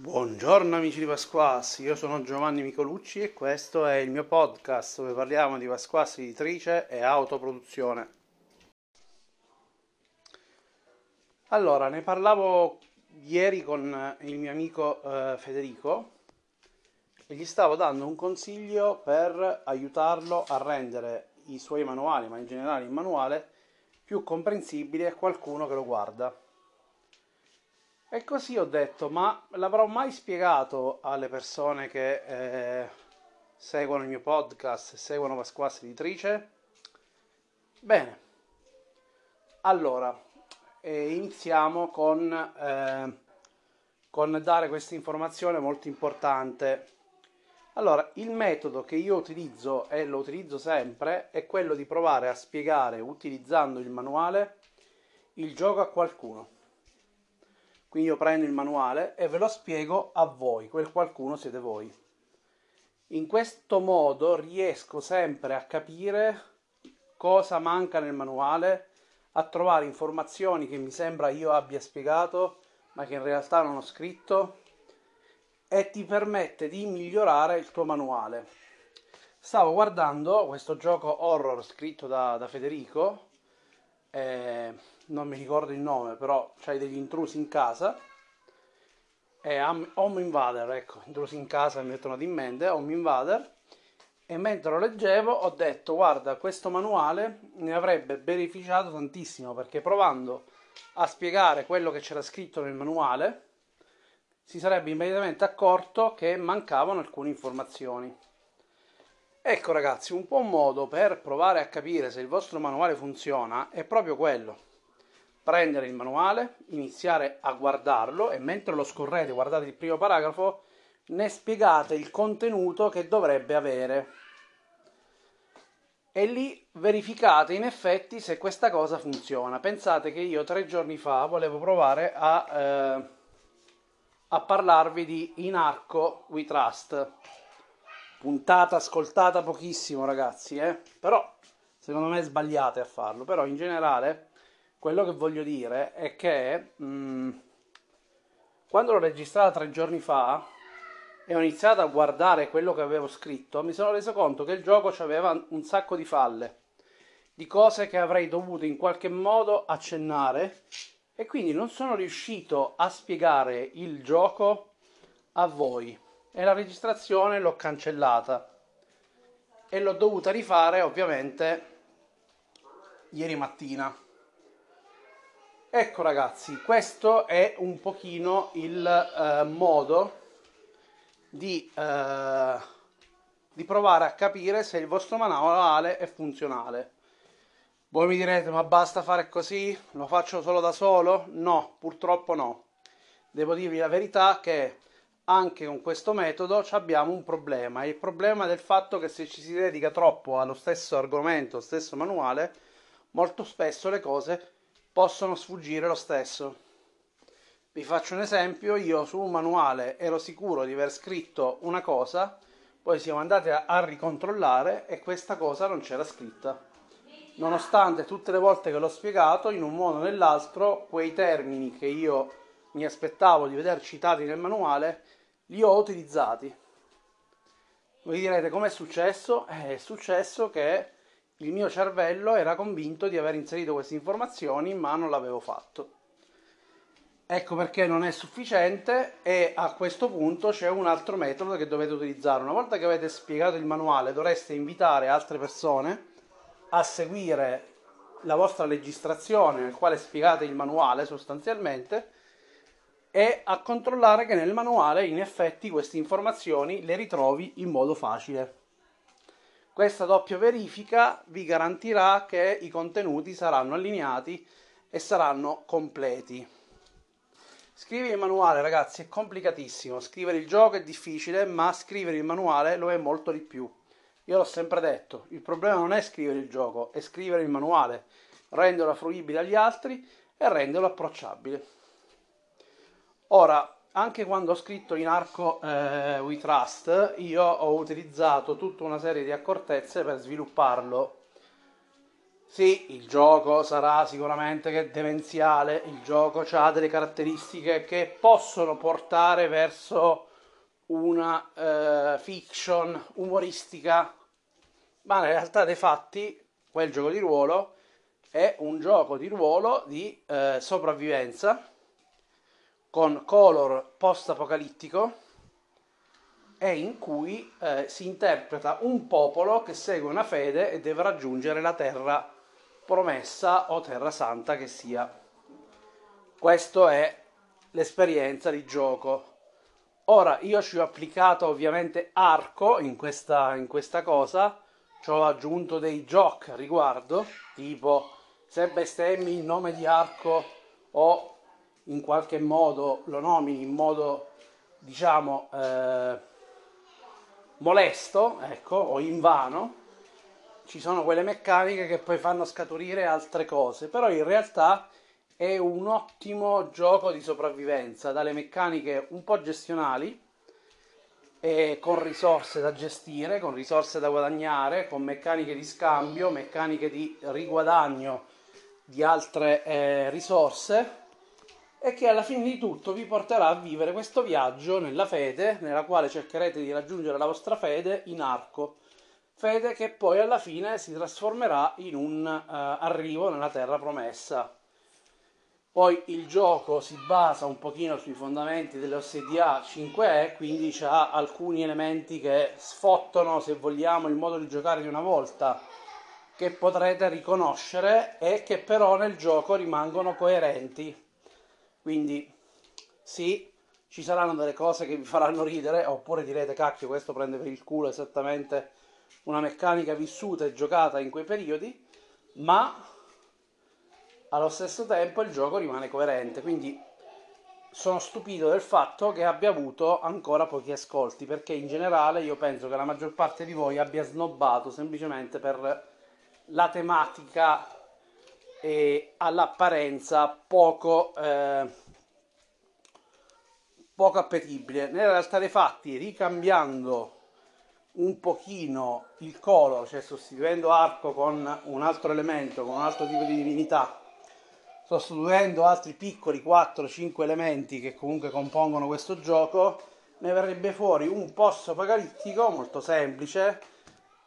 Buongiorno amici di Pasquassi, io sono Giovanni Micolucci e questo è il mio podcast dove parliamo di Pasquassi editrice e autoproduzione. Allora, ne parlavo ieri con il mio amico eh, Federico e gli stavo dando un consiglio per aiutarlo a rendere i suoi manuali, ma in generale il manuale, più comprensibile a qualcuno che lo guarda. E così ho detto, ma l'avrò mai spiegato alle persone che eh, seguono il mio podcast, seguono Pasquassi Editrice? Bene, allora eh, iniziamo con, eh, con dare questa informazione molto importante. Allora, il metodo che io utilizzo e lo utilizzo sempre è quello di provare a spiegare utilizzando il manuale il gioco a qualcuno quindi io prendo il manuale e ve lo spiego a voi, quel qualcuno siete voi. In questo modo riesco sempre a capire cosa manca nel manuale, a trovare informazioni che mi sembra io abbia spiegato, ma che in realtà non ho scritto, e ti permette di migliorare il tuo manuale. Stavo guardando questo gioco horror scritto da, da Federico, eh, non mi ricordo il nome, però c'hai degli intrusi in casa. È Home Invader, ecco, intrusi in casa mi mettono di mente, Home Invader. E mentre lo leggevo ho detto, guarda, questo manuale ne avrebbe beneficiato tantissimo perché provando a spiegare quello che c'era scritto nel manuale, si sarebbe immediatamente accorto che mancavano alcune informazioni. Ecco ragazzi, un buon modo per provare a capire se il vostro manuale funziona è proprio quello. Prendere il manuale, iniziare a guardarlo e mentre lo scorrete, guardate il primo paragrafo, ne spiegate il contenuto che dovrebbe avere. E lì verificate in effetti se questa cosa funziona. Pensate che io tre giorni fa volevo provare a, eh, a parlarvi di In Arco We Trust puntata ascoltata pochissimo ragazzi, eh? però secondo me sbagliate a farlo, però in generale quello che voglio dire è che mh, mm, quando l'ho registrata tre giorni fa e ho iniziato a guardare quello che avevo scritto, mi sono reso conto che il gioco aveva un sacco di falle, di cose che avrei dovuto in qualche modo accennare e quindi non sono riuscito a spiegare il gioco a voi e la registrazione l'ho cancellata e l'ho dovuta rifare ovviamente ieri mattina. Ecco ragazzi, questo è un pochino il eh, modo di, eh, di provare a capire se il vostro manuale è funzionale. Voi mi direte, ma basta fare così? Lo faccio solo da solo? No, purtroppo no. Devo dirvi la verità che anche con questo metodo abbiamo un problema, il problema del fatto che se ci si dedica troppo allo stesso argomento, allo stesso manuale, molto spesso le cose possono sfuggire lo stesso. Vi faccio un esempio, io su un manuale ero sicuro di aver scritto una cosa, poi siamo andati a, a ricontrollare e questa cosa non c'era scritta. Nonostante tutte le volte che l'ho spiegato, in un modo o nell'altro, quei termini che io mi aspettavo di vedere citati nel manuale li ho utilizzati. Voi direte com'è successo? Eh, è successo che il mio cervello era convinto di aver inserito queste informazioni, ma non l'avevo fatto. Ecco perché non è sufficiente e a questo punto c'è un altro metodo che dovete utilizzare. Una volta che avete spiegato il manuale dovreste invitare altre persone a seguire la vostra registrazione nel quale spiegate il manuale sostanzialmente e a controllare che nel manuale in effetti queste informazioni le ritrovi in modo facile. Questa doppia verifica vi garantirà che i contenuti saranno allineati e saranno completi. Scrivere il manuale, ragazzi, è complicatissimo. Scrivere il gioco è difficile, ma scrivere il manuale lo è molto di più. Io l'ho sempre detto, il problema non è scrivere il gioco, è scrivere il manuale, renderlo fruibile agli altri e renderlo approcciabile. Ora, anche quando ho scritto in arco eh, We Trust, io ho utilizzato tutta una serie di accortezze per svilupparlo. Sì, il gioco sarà sicuramente demenziale, il gioco ha delle caratteristiche che possono portare verso una uh, fiction umoristica, ma in realtà dei fatti quel gioco di ruolo è un gioco di ruolo di uh, sopravvivenza con color post-apocalittico e in cui uh, si interpreta un popolo che segue una fede e deve raggiungere la terra promessa o terra santa che sia. Questa è l'esperienza di gioco. Ora io ci ho applicato ovviamente arco in questa, in questa cosa, ci ho aggiunto dei giochi a riguardo, tipo se bestemmi il nome di arco o in qualche modo lo nomini in modo diciamo eh, molesto, ecco, o invano, ci sono quelle meccaniche che poi fanno scaturire altre cose, però in realtà è un ottimo gioco di sopravvivenza, dalle meccaniche un po' gestionali, con risorse da gestire, con risorse da guadagnare, con meccaniche di scambio, meccaniche di riguadagno di altre eh, risorse e che alla fine di tutto vi porterà a vivere questo viaggio nella fede, nella quale cercherete di raggiungere la vostra fede in arco fede che poi alla fine si trasformerà in un uh, arrivo nella terra promessa. Poi il gioco si basa un pochino sui fondamenti dell'OSDA 5E, quindi ha alcuni elementi che sfottono, se vogliamo, il modo di giocare di una volta, che potrete riconoscere e che però nel gioco rimangono coerenti. Quindi sì, ci saranno delle cose che vi faranno ridere, oppure direte cacchio, questo prende per il culo esattamente una meccanica vissuta e giocata in quei periodi, ma allo stesso tempo il gioco rimane coerente. Quindi sono stupito del fatto che abbia avuto ancora pochi ascolti, perché in generale io penso che la maggior parte di voi abbia snobbato semplicemente per la tematica e all'apparenza poco, eh, poco appetibile. Nella realtà dei fatti, ricambiando un pochino il color, cioè sostituendo arco con un altro elemento, con un altro tipo di divinità, sostituendo altri piccoli 4-5 elementi che comunque compongono questo gioco, ne verrebbe fuori un post apocalittico molto semplice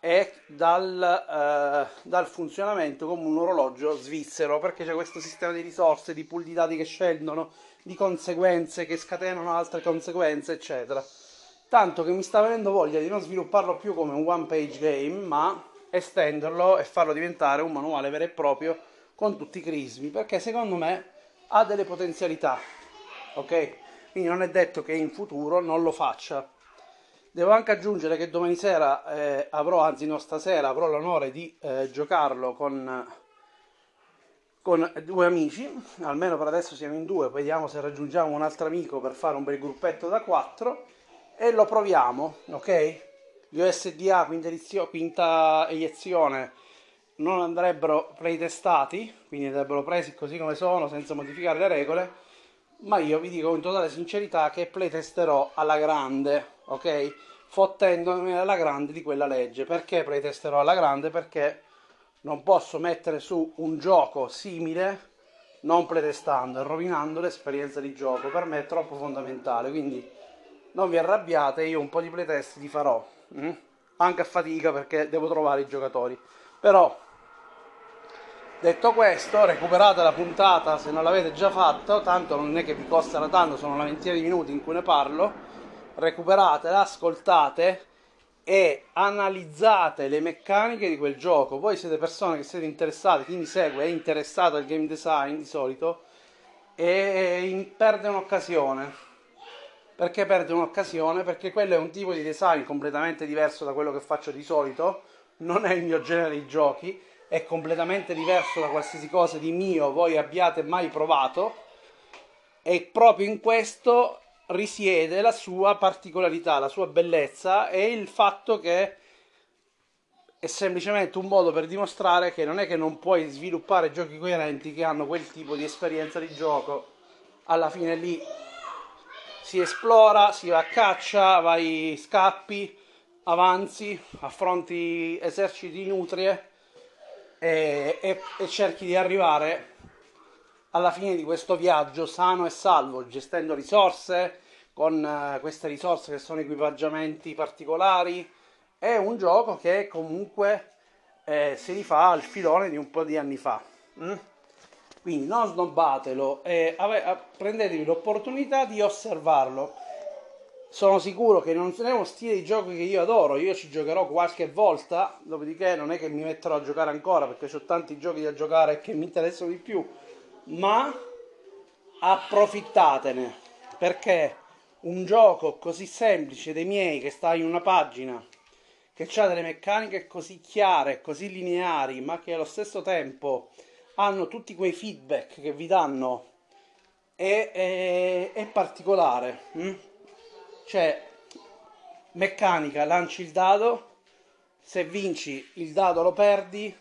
e dal, eh, dal, funzionamento come un orologio svizzero perché c'è questo sistema di risorse, di pool di dati che scendono, di conseguenze che scatenano altre conseguenze, eccetera tanto che mi sta venendo voglia di non svilupparlo più come un one page game, ma estenderlo e farlo diventare un manuale vero e proprio con tutti i crismi, perché secondo me ha delle potenzialità, ok? Quindi non è detto che in futuro non lo faccia. Devo anche aggiungere che domani sera eh, avrò, anzi no stasera, avrò l'onore di eh, giocarlo con, con due amici, almeno per adesso siamo in due, vediamo se raggiungiamo un altro amico per fare un bel gruppetto da quattro. E lo proviamo, ok? Gli OSDA quinta, edizio, quinta eiezione non andrebbero playtestati, quindi andrebbero presi così come sono senza modificare le regole, ma io vi dico in totale sincerità che playtesterò alla grande, ok? Fottendomi alla grande di quella legge. Perché playtesterò alla grande? Perché non posso mettere su un gioco simile non playtestando e rovinando l'esperienza di gioco. Per me è troppo fondamentale, quindi non vi arrabbiate, io un po' di playtest li farò, mm? anche a fatica perché devo trovare i giocatori. Però, detto questo, recuperate la puntata se non l'avete già fatto, tanto non è che vi costerà tanto, sono una ventina di minuti in cui ne parlo, recuperatela, ascoltate e analizzate le meccaniche di quel gioco. Voi siete persone che siete interessate, chi mi segue è interessato al game design di solito e perde un'occasione perché perde un'occasione? Perché quello è un tipo di design completamente diverso da quello che faccio di solito, non è il mio genere di giochi, è completamente diverso da qualsiasi cosa di mio voi abbiate mai provato e proprio in questo risiede la sua particolarità, la sua bellezza e il fatto che è semplicemente un modo per dimostrare che non è che non puoi sviluppare giochi coerenti che hanno quel tipo di esperienza di gioco. Alla fine lì si esplora, si va a caccia, vai scappi, avanzi, affronti eserciti nutrie e, e, e cerchi di arrivare alla fine di questo viaggio sano e salvo, gestendo risorse, con uh, queste risorse che sono equipaggiamenti particolari. È un gioco che comunque eh, si rifà al filone di un po' di anni fa. Mm? Quindi non snobbatelo e ave- prendetevi l'opportunità di osservarlo. Sono sicuro che non è uno stile di gioco che io adoro, io ci giocherò qualche volta, dopodiché non è che mi metterò a giocare ancora perché ho tanti giochi da giocare che mi interessano di più, ma approfittatene perché un gioco così semplice dei miei che sta in una pagina che ha delle meccaniche così chiare, così lineari, ma che allo stesso tempo hanno tutti quei feedback che vi danno è, è, è particolare. Hm? Cioè, meccanica, lanci il dado, se vinci il dado lo perdi,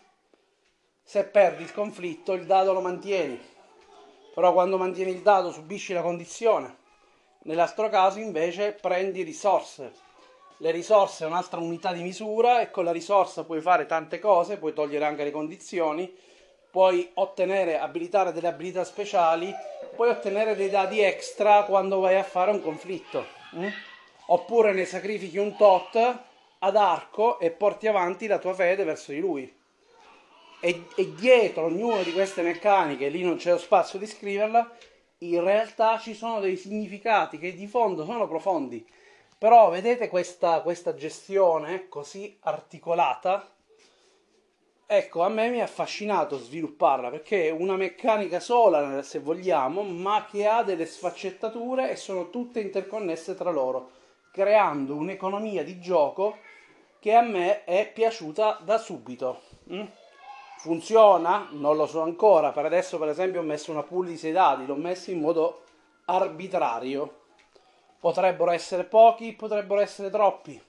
se perdi il conflitto il dado lo mantieni. Però quando mantieni il dado subisci la condizione. Nell'altro caso invece prendi risorse. Le risorse è un'altra unità di misura e con la risorsa puoi fare tante cose, puoi togliere anche le condizioni, puoi ottenere, abilitare delle abilità speciali, puoi ottenere dei dadi extra quando vai a fare un conflitto. Mm? Oppure ne sacrifichi un tot ad arco e porti avanti la tua fede verso di lui. E, e dietro ognuna di queste meccaniche, lì non c'è lo spazio di scriverla, in realtà ci sono dei significati che di fondo sono profondi. Però vedete questa, questa gestione così articolata Ecco, a me mi ha affascinato svilupparla perché è una meccanica sola, se vogliamo, ma che ha delle sfaccettature e sono tutte interconnesse tra loro, creando un'economia di gioco che a me è piaciuta da subito. Mm? Funziona? Non lo so ancora. Per adesso, per esempio, ho messo una di 6 dadi, l'ho messo in modo arbitrario. Potrebbero essere pochi, potrebbero essere troppi.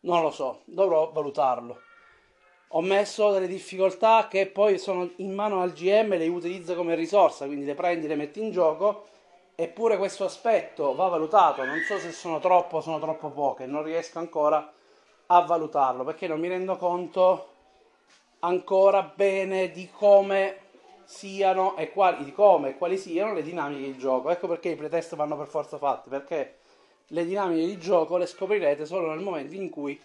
Non lo so, dovrò valutarlo ho messo delle difficoltà che poi sono in mano al GM e le utilizzo come risorsa, quindi le prendi, le metti in gioco. Eppure questo aspetto va valutato, non so se sono troppo o sono troppo poche, non riesco ancora a valutarlo perché non mi rendo conto ancora bene di come siano e quali, di come e quali siano le dinamiche di gioco. Ecco perché i playtest vanno per forza fatti, perché le dinamiche di gioco le scoprirete solo nel momento in cui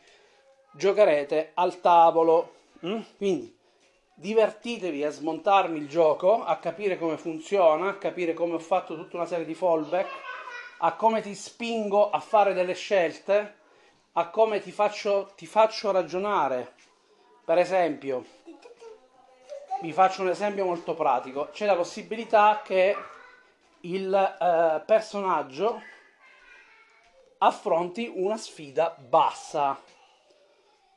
giocherete al tavolo Mm? Quindi divertitevi a smontarmi il gioco, a capire come funziona, a capire come ho fatto tutta una serie di fallback, a come ti spingo a fare delle scelte, a come ti faccio, ti faccio ragionare. Per esempio, vi faccio un esempio molto pratico. C'è la possibilità che il eh, personaggio affronti una sfida bassa.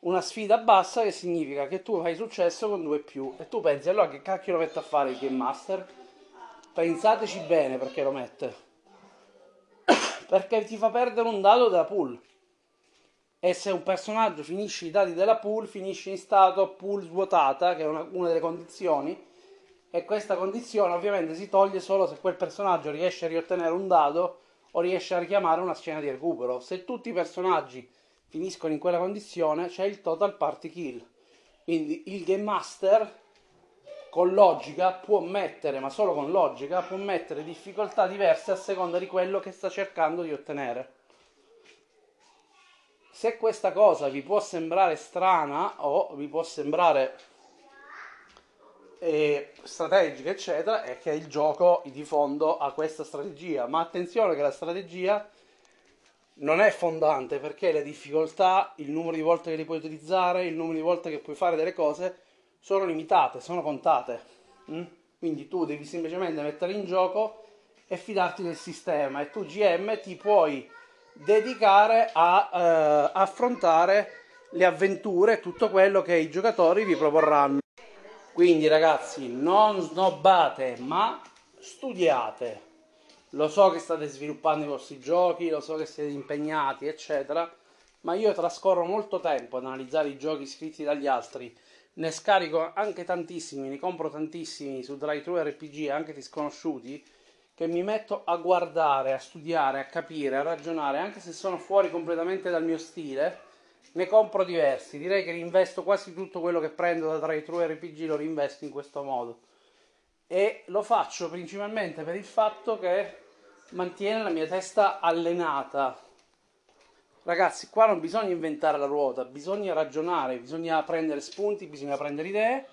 Una sfida bassa che significa che tu fai successo con due più. E tu pensi allora che cacchio lo mette a fare il game master? Pensateci bene perché lo mette. Perché ti fa perdere un dado della pool e se un personaggio finisce i dati della pool finisce in stato pool svuotata che è una, una delle condizioni e questa condizione ovviamente si toglie solo se quel personaggio riesce a riottenere un dado o riesce a richiamare una scena di recupero se tutti i personaggi finiscono in quella condizione, c'è il total party kill. Quindi il game master con logica può mettere, ma solo con logica, può mettere difficoltà diverse a seconda di quello che sta cercando di ottenere. Se questa cosa vi può sembrare strana o vi può sembrare eh, strategica, eccetera, è che il gioco di fondo ha questa strategia. Ma attenzione che la strategia non è fondante perché le difficoltà, il numero di volte che li puoi utilizzare, il numero di volte che puoi fare delle cose sono limitate, sono contate. Mm? Quindi tu devi semplicemente mettere in gioco e fidarti del sistema e tu GM ti puoi dedicare a eh, affrontare le avventure, tutto quello che i giocatori vi proporranno. Quindi ragazzi, non snobbate, ma studiate lo so che state sviluppando i vostri giochi, lo so che siete impegnati, eccetera, ma io trascorro molto tempo ad analizzare i giochi scritti dagli altri. Ne scarico anche tantissimi, ne compro tantissimi su DriveThru RPG, anche di sconosciuti, che mi metto a guardare, a studiare, a capire, a ragionare, anche se sono fuori completamente dal mio stile, ne compro diversi. Direi che rinvesto quasi tutto quello che prendo da tra i True RPG, lo rinvesto in questo modo. E lo faccio principalmente per il fatto che mantiene la mia testa allenata. Ragazzi, qua non bisogna inventare la ruota, bisogna ragionare, bisogna prendere spunti, bisogna prendere idee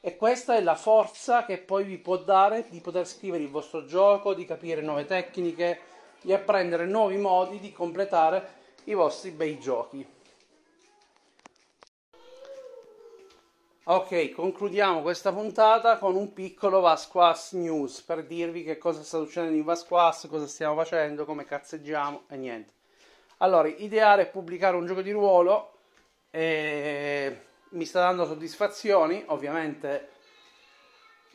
e questa è la forza che poi vi può dare di poter scrivere il vostro gioco, di capire nuove tecniche, di apprendere nuovi modi di completare i vostri bei giochi. Ok, concludiamo questa puntata con un piccolo Vasquas News per dirvi che cosa sta succedendo in Vasquas, cosa stiamo facendo, come cazzeggiamo e niente. Allora, ideare e pubblicare un gioco di ruolo e mi sta dando soddisfazioni, ovviamente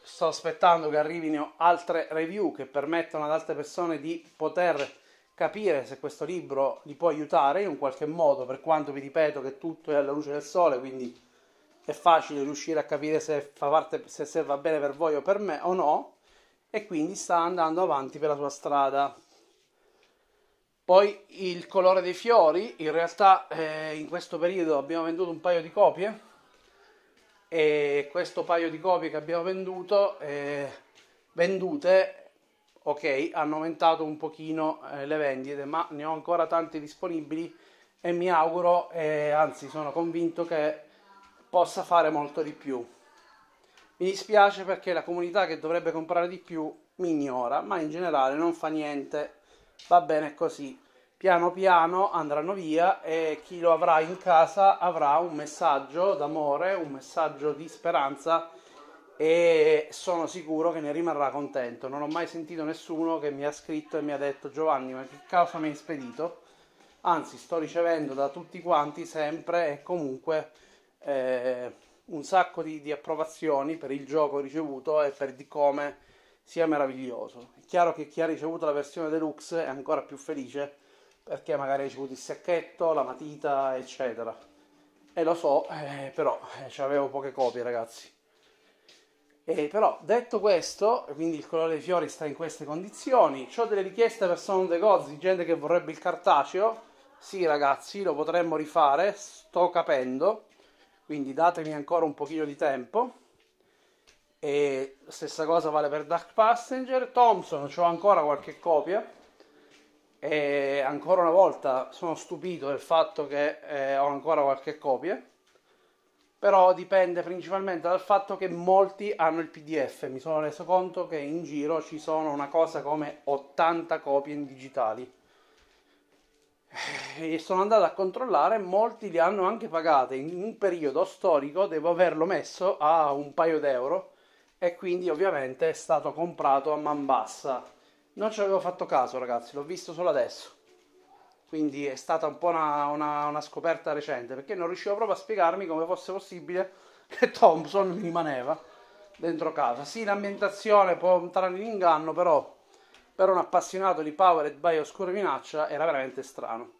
sto aspettando che arrivino altre review che permettano ad altre persone di poter capire se questo libro li può aiutare in un qualche modo, per quanto vi ripeto che tutto è alla luce del sole, quindi è facile riuscire a capire se, fa parte, se, se va bene per voi o per me o no, e quindi sta andando avanti per la sua strada. Poi il colore dei fiori, in realtà eh, in questo periodo abbiamo venduto un paio di copie e questo paio di copie che abbiamo venduto, eh, vendute, ok, hanno aumentato un pochino eh, le vendite, ma ne ho ancora tante disponibili e mi auguro, eh, anzi sono convinto che possa fare molto di più. Mi dispiace perché la comunità che dovrebbe comprare di più mi ignora, ma in generale non fa niente, va bene così. Piano piano andranno via e chi lo avrà in casa avrà un messaggio d'amore, un messaggio di speranza e sono sicuro che ne rimarrà contento. Non ho mai sentito nessuno che mi ha scritto e mi ha detto Giovanni, ma che causa mi hai spedito? Anzi, sto ricevendo da tutti quanti sempre e comunque eh, un sacco di, di, approvazioni per il gioco ricevuto e per di come sia meraviglioso. È chiaro che chi ha ricevuto la versione deluxe è ancora più felice perché magari ha ricevuto il sacchetto, la matita, eccetera. E lo so, eh, però eh, avevo poche copie, ragazzi. E però detto questo, quindi il colore dei fiori sta in queste condizioni. Ho delle richieste per Sound the Gods di gente che vorrebbe il cartaceo. Sì, ragazzi, lo potremmo rifare. Sto capendo quindi datemi ancora un pochino di tempo e stessa cosa vale per Dark Passenger. Thompson ho ancora qualche copia. E ancora una volta sono stupito del fatto che eh, ho ancora qualche copia. Però dipende principalmente dal fatto che molti hanno il pdf mi sono reso conto che in giro ci sono una cosa come 80 copie in digitali. E sono andato a controllare, molti li hanno anche pagate. In un periodo storico devo averlo messo a un paio d'euro e quindi ovviamente è stato comprato a man bassa. Non ci avevo fatto caso ragazzi, l'ho visto solo adesso. Quindi è stata un po' una, una, una scoperta recente perché non riuscivo proprio a spiegarmi come fosse possibile che Thompson rimaneva dentro casa. Sì, l'ambientazione può entrare in inganno, però per un appassionato di Powered by Oscura Minaccia era veramente strano.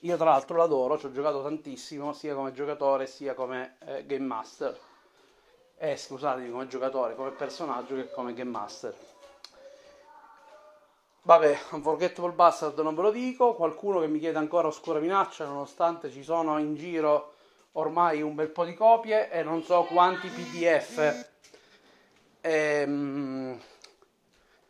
Io tra l'altro l'adoro, ci ho giocato tantissimo, sia come giocatore sia come eh, game master. Eh, scusatemi, come giocatore, come personaggio che come game master. Vabbè, Unforgettable Bastard non ve lo dico, qualcuno che mi chiede ancora Oscura Minaccia, nonostante ci sono in giro ormai un bel po' di copie e non so quanti PDF. Ehm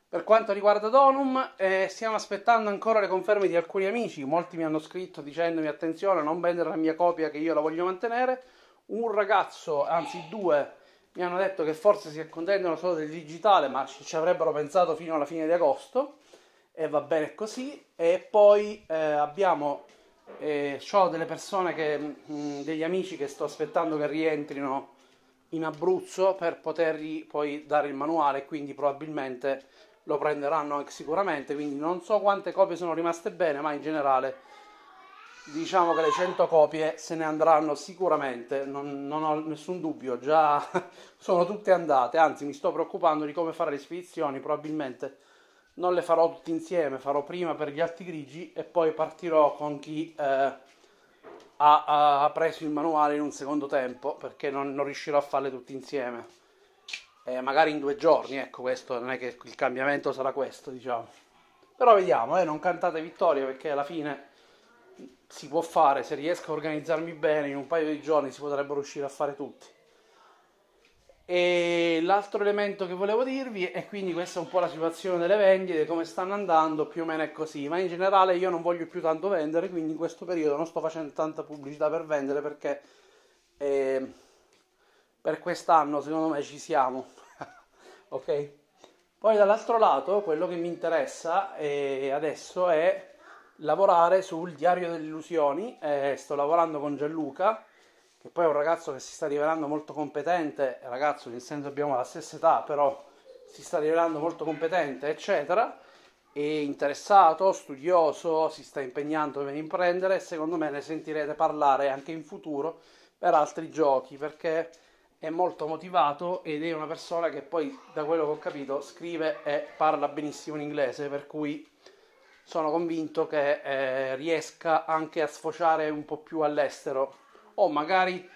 per quanto riguarda Donum, eh, stiamo aspettando ancora le conferme di alcuni amici. Molti mi hanno scritto dicendomi attenzione, non vendere la mia copia che io la voglio mantenere. Un ragazzo, anzi due, mi hanno detto che forse si accontentano solo del digitale, ma ci avrebbero pensato fino alla fine di agosto. E va bene così. E poi eh, abbiamo, eh, ho delle persone, che, mh, mm, degli amici che sto aspettando che rientrino in Abruzzo per potergli poi dare il manuale, quindi probabilmente lo prenderanno sicuramente, quindi non so quante copie sono rimaste bene, ma in generale diciamo che le 100 copie se ne andranno sicuramente, non, non ho nessun dubbio, già sono tutte andate, anzi mi sto preoccupando di come fare le spedizioni, probabilmente non le farò tutte insieme, farò prima per gli alti grigi e poi partirò con chi eh, ha, ha, preso il manuale in un secondo tempo, perché non, non riuscirò a farle tutte insieme eh, magari in due giorni, ecco questo non è che il cambiamento sarà questo, diciamo. Però vediamo, eh, non cantate vittoria perché alla fine si può fare, se riesco a organizzarmi bene, in un paio di giorni si potrebbero riuscire a fare tutti. E l'altro elemento che volevo dirvi è quindi questa è un po' la situazione delle vendite, come stanno andando, più o meno è così, ma in generale io non voglio più tanto vendere, quindi in questo periodo non sto facendo tanta pubblicità per vendere perché eh, per quest'anno secondo me ci siamo, ok? Poi dall'altro lato quello che mi interessa eh, adesso è lavorare sul diario delle illusioni, eh, sto lavorando con Gianluca che poi è un ragazzo che si sta rivelando molto competente, ragazzo nel senso abbiamo la stessa età, però si sta rivelando molto competente, eccetera, e interessato, studioso, si sta impegnando per imprendere e secondo me ne sentirete parlare anche in futuro per altri giochi, perché è molto motivato ed è una persona che poi, da quello che ho capito, scrive e parla benissimo in inglese, per cui sono convinto che eh, riesca anche a sfociare un po' più all'estero. O magari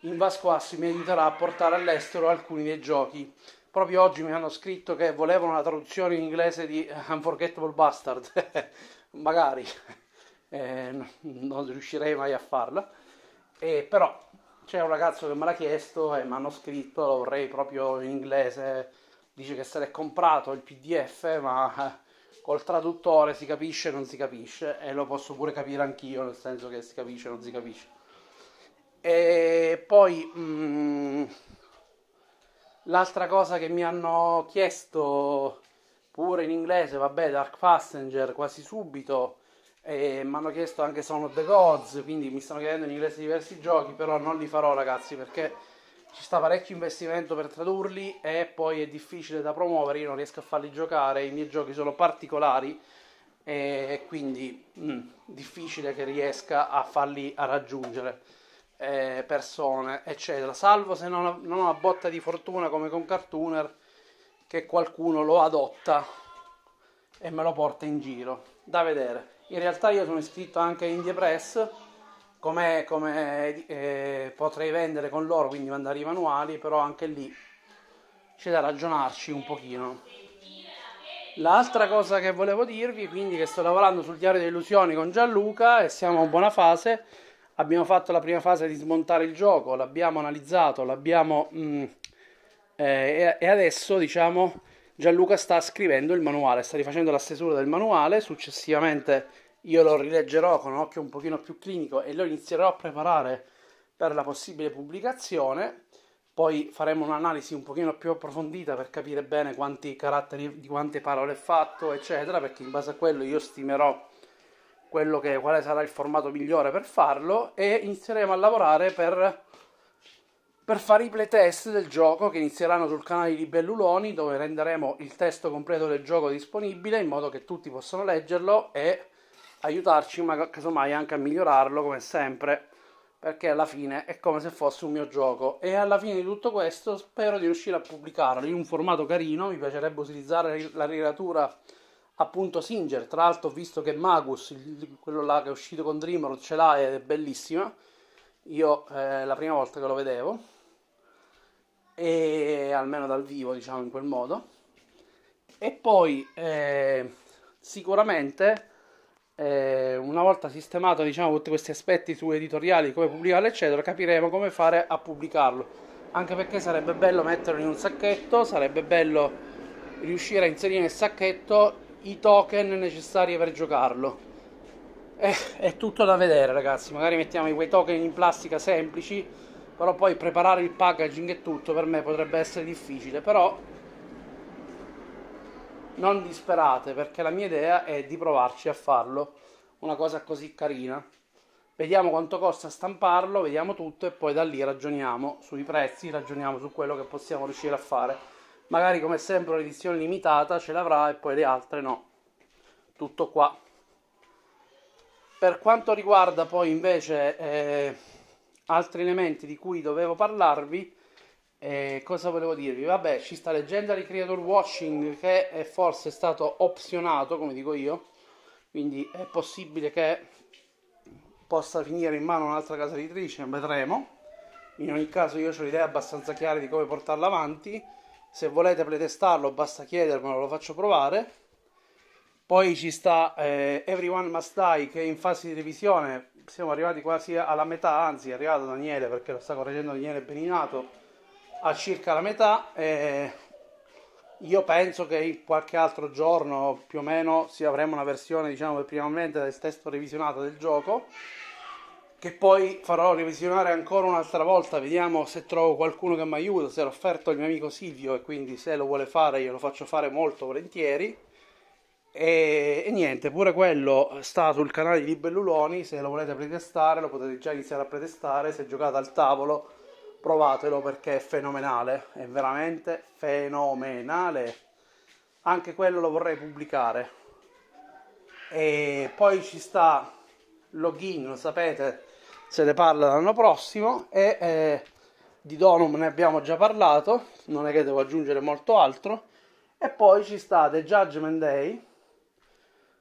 in Vasquassi mi aiuterà a portare all'estero alcuni dei giochi. Proprio oggi mi hanno scritto che volevano la traduzione in inglese di Unforgettable Bastard, magari. Eh, non riuscirei mai a farla, eh, però c'è un ragazzo che me l'ha chiesto e mi hanno scritto, lo vorrei proprio in inglese, dice che se l'è comprato il PDF, ma col traduttore si capisce e non si capisce e lo posso pure capire anch'io, nel senso che si capisce e non si capisce. E poi mh, mm, l'altra cosa che mi hanno chiesto pure in inglese, vabbè, Dark Passenger quasi subito, e mi hanno chiesto anche Son of the Gods, quindi mi stanno chiedendo in inglese diversi giochi, però non li farò ragazzi perché ci sta parecchio investimento per tradurli e poi è difficile da promuovere, io non riesco a farli giocare, i miei giochi sono particolari e quindi mh, mm, difficile che riesca a farli a raggiungere eh, persone, eccetera. Salvo se non, non ho una botta di fortuna come con Cartooner, che qualcuno lo adotta e me lo porta in giro. Da vedere. In realtà io sono iscritto anche a Indie Press, come, come eh, potrei vendere con loro, quindi mandare i manuali, però anche lì c'è da ragionarci un pochino. L'altra cosa che volevo dirvi, quindi che sto lavorando sul diario delle illusioni con Gianluca e siamo in buona fase, abbiamo fatto la prima fase di smontare il gioco, l'abbiamo analizzato, l'abbiamo... Mh, mm, eh, e adesso diciamo Gianluca sta scrivendo il manuale, sta rifacendo la stesura del manuale, successivamente io lo rileggerò con un occhio un pochino più clinico e lo inizierò a preparare per la possibile pubblicazione. Poi faremo un'analisi un pochino più approfondita per capire bene quanti caratteri, di quante parole è fatto, eccetera, perché in base a quello io stimerò quello che, quale sarà il formato migliore per farlo e inizieremo a lavorare per, per fare i playtest del gioco che inizieranno sul canale di Belluloni dove renderemo il testo completo del gioco disponibile in modo che tutti possano leggerlo e aiutarci ma casomai anche a migliorarlo come sempre perché alla fine è come se fosse un mio gioco e alla fine di tutto questo spero di riuscire a pubblicarlo in un formato carino mi piacerebbe utilizzare la rilatura appunto Singer. Tra l'altro, ho visto che Magus, quello là che è uscito con Dreamworld, ce l'ha ed è bellissima. Io eh, la prima volta che lo vedevo, e almeno dal vivo, diciamo in quel modo. E poi eh, sicuramente eh, una volta sistemato diciamo tutti questi aspetti su editoriali, come pubblicarlo, eccetera, capiremo come fare a pubblicarlo. Anche perché sarebbe bello metterlo in un sacchetto, sarebbe bello riuscire a inserire nel sacchetto i token necessari per giocarlo. Eh, è tutto da vedere, ragazzi. Magari mettiamo quei token in plastica semplici, però poi preparare il packaging e tutto per me potrebbe essere difficile. Però non disperate, perché la mia idea è di provarci a farlo. Una cosa così carina. Vediamo quanto costa stamparlo, vediamo tutto e poi da lì ragioniamo sui prezzi, ragioniamo su quello che possiamo riuscire a fare magari come sempre un'edizione limitata ce l'avrà e poi le altre no. Tutto qua. Per quanto riguarda poi invece eh, altri elementi di cui dovevo parlarvi, eh, cosa volevo dirvi? Vabbè, ci sta Legendary Creator Watching che è forse stato opzionato, come dico io, quindi è possibile che possa finire in mano un'altra casa editrice, vedremo. In ogni caso io ho l'idea abbastanza chiara di come portarla avanti se volete playtestarlo basta chiedermelo, lo faccio provare. Poi ci sta eh, Everyone Must Die che è in fase di revisione, siamo arrivati quasi alla metà, anzi è arrivato Daniele perché lo sta correggendo Daniele Beninato a circa la metà. Eh, io penso che in qualche altro giorno più o meno si avremo una versione, diciamo, primamente del testo revisionato del gioco che poi farò revisionare ancora un'altra volta, vediamo se trovo qualcuno che mi aiuta, se l'ho offerto il mio amico Silvio e quindi se lo vuole fare io lo faccio fare molto volentieri. E, e niente, pure quello sta sul canale di Libelluloni, se lo volete pretestare lo potete già iniziare a pretestare, se giocate al tavolo provatelo perché è fenomenale, è veramente fenomenale. Anche quello lo vorrei pubblicare. E poi ci sta login, lo sapete, se ne parla l'anno prossimo e eh, di Donum ne abbiamo già parlato, non è che devo aggiungere molto altro. E poi ci sta The Judgment Day,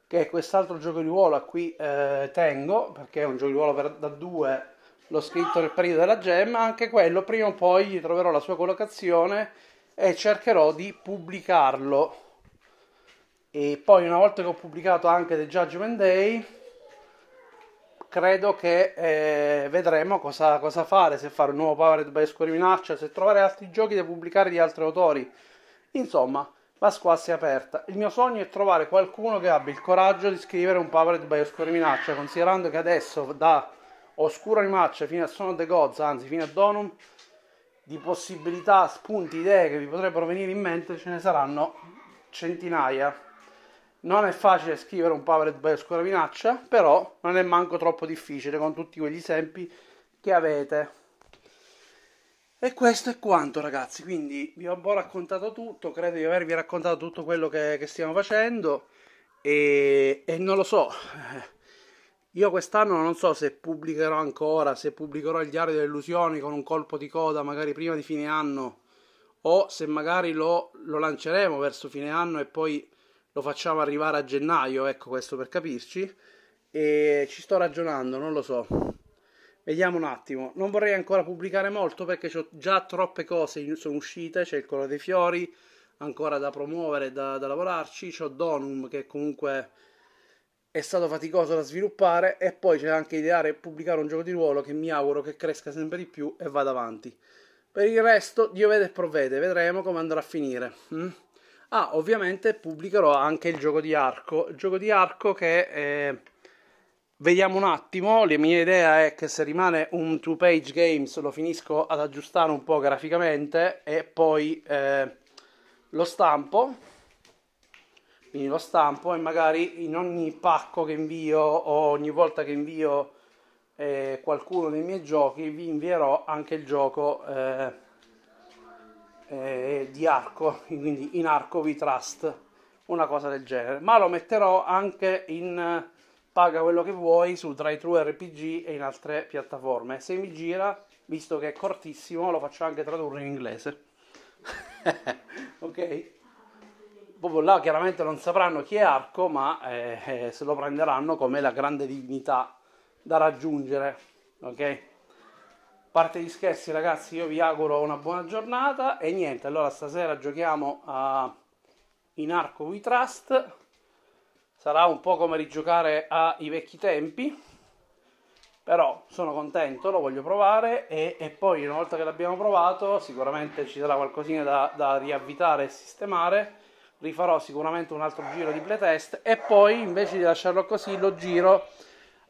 che è quest'altro gioco di ruolo a cui eh, tengo, perché è un gioco di ruolo per, da due, l'ho scritto nel periodo della gemma, anche quello prima o poi gli troverò la sua collocazione e cercherò di pubblicarlo. E poi una volta che ho pubblicato anche The Judgment Day, credo che eh, vedremo cosa, cosa, fare, se fare un nuovo Powered by Square Minaccia, se trovare altri giochi da pubblicare di altri autori. Insomma, la squassa è aperta. Il mio sogno è trovare qualcuno che abbia il coraggio di scrivere un Powered by Oscuro Minaccia, considerando che adesso da Oscuro Minaccia fino a Son of the Gods, anzi fino a Donum, di possibilità, spunti, idee che vi potrebbero venire in mente ce ne saranno centinaia. Non è facile scrivere un Powered by Oscura Minaccia, però non è manco troppo difficile con tutti quegli esempi che avete. E questo è quanto ragazzi, quindi vi ho un po' raccontato tutto, credo di avervi raccontato tutto quello che, che stiamo facendo e, e, non lo so, io quest'anno non so se pubblicherò ancora, se pubblicherò il diario delle illusioni con un colpo di coda magari prima di fine anno o se magari lo, lo lanceremo verso fine anno e poi lo facciamo arrivare a gennaio, ecco questo per capirci. E ci sto ragionando, non lo so. Vediamo un attimo. Non vorrei ancora pubblicare molto perché ho già troppe cose sono uscite. C'è il colore dei fiori ancora da promuovere, da, da lavorarci. C'ho Donum che comunque è stato faticoso da sviluppare. E poi c'è anche ideare e pubblicare un gioco di ruolo che mi auguro che cresca sempre di più e vada avanti. Per il resto, Dio vede e provvede. Vedremo come andrà a finire. Mm? Ah, ovviamente pubblicherò anche il gioco di arco. Il gioco di arco che eh, vediamo un attimo. La mia idea è che se rimane un two page games lo finisco ad aggiustare un po' graficamente e poi eh, lo stampo. Quindi lo stampo e magari in ogni pacco che invio o ogni volta che invio eh, qualcuno dei miei giochi vi invierò anche il gioco eh, eh, di arco, quindi in arco we trust, una cosa del genere. Ma lo metterò anche in paga quello che vuoi su DriveThru RPG e in altre piattaforme. Se mi gira, visto che è cortissimo, lo faccio anche tradurre in inglese. ok? Proprio là chiaramente non sapranno chi è Arco, ma eh, se lo prenderanno come la grande dignità da raggiungere. Ok? parte gli scherzi ragazzi io vi auguro una buona giornata e niente allora stasera giochiamo a in arco we trust sarà un po' come rigiocare ai vecchi tempi però sono contento lo voglio provare e, e poi una volta che l'abbiamo provato sicuramente ci sarà qualcosina da, da riavvitare e sistemare rifarò sicuramente un altro giro di playtest e poi invece di lasciarlo così lo giro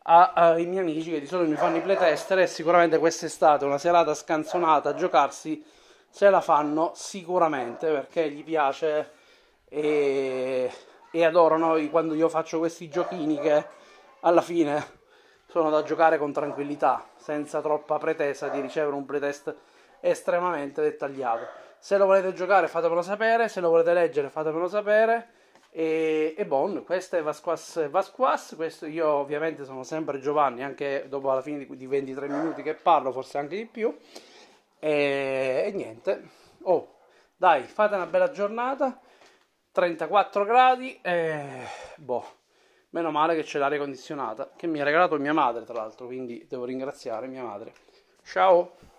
ai miei amici che di solito mi fanno i playtester e sicuramente quest'estate una serata scanzonata a giocarsi se la fanno sicuramente perché gli piace e, e adorano quando io faccio questi giochini che alla fine sono da giocare con tranquillità senza troppa pretesa di ricevere un playtest estremamente dettagliato se lo volete giocare fatemelo sapere se lo volete leggere fatemelo sapere e, e bon, questo è Vasquas, Vasquas, questo io ovviamente sono sempre Giovanni, anche dopo alla fine di, di 23 minuti che parlo, forse anche di più. E, e niente, oh, dai, fate una bella giornata, 34 gradi, e boh, meno male che c'è l'aria condizionata, che mi ha regalato mia madre tra l'altro, quindi devo ringraziare mia madre. Ciao!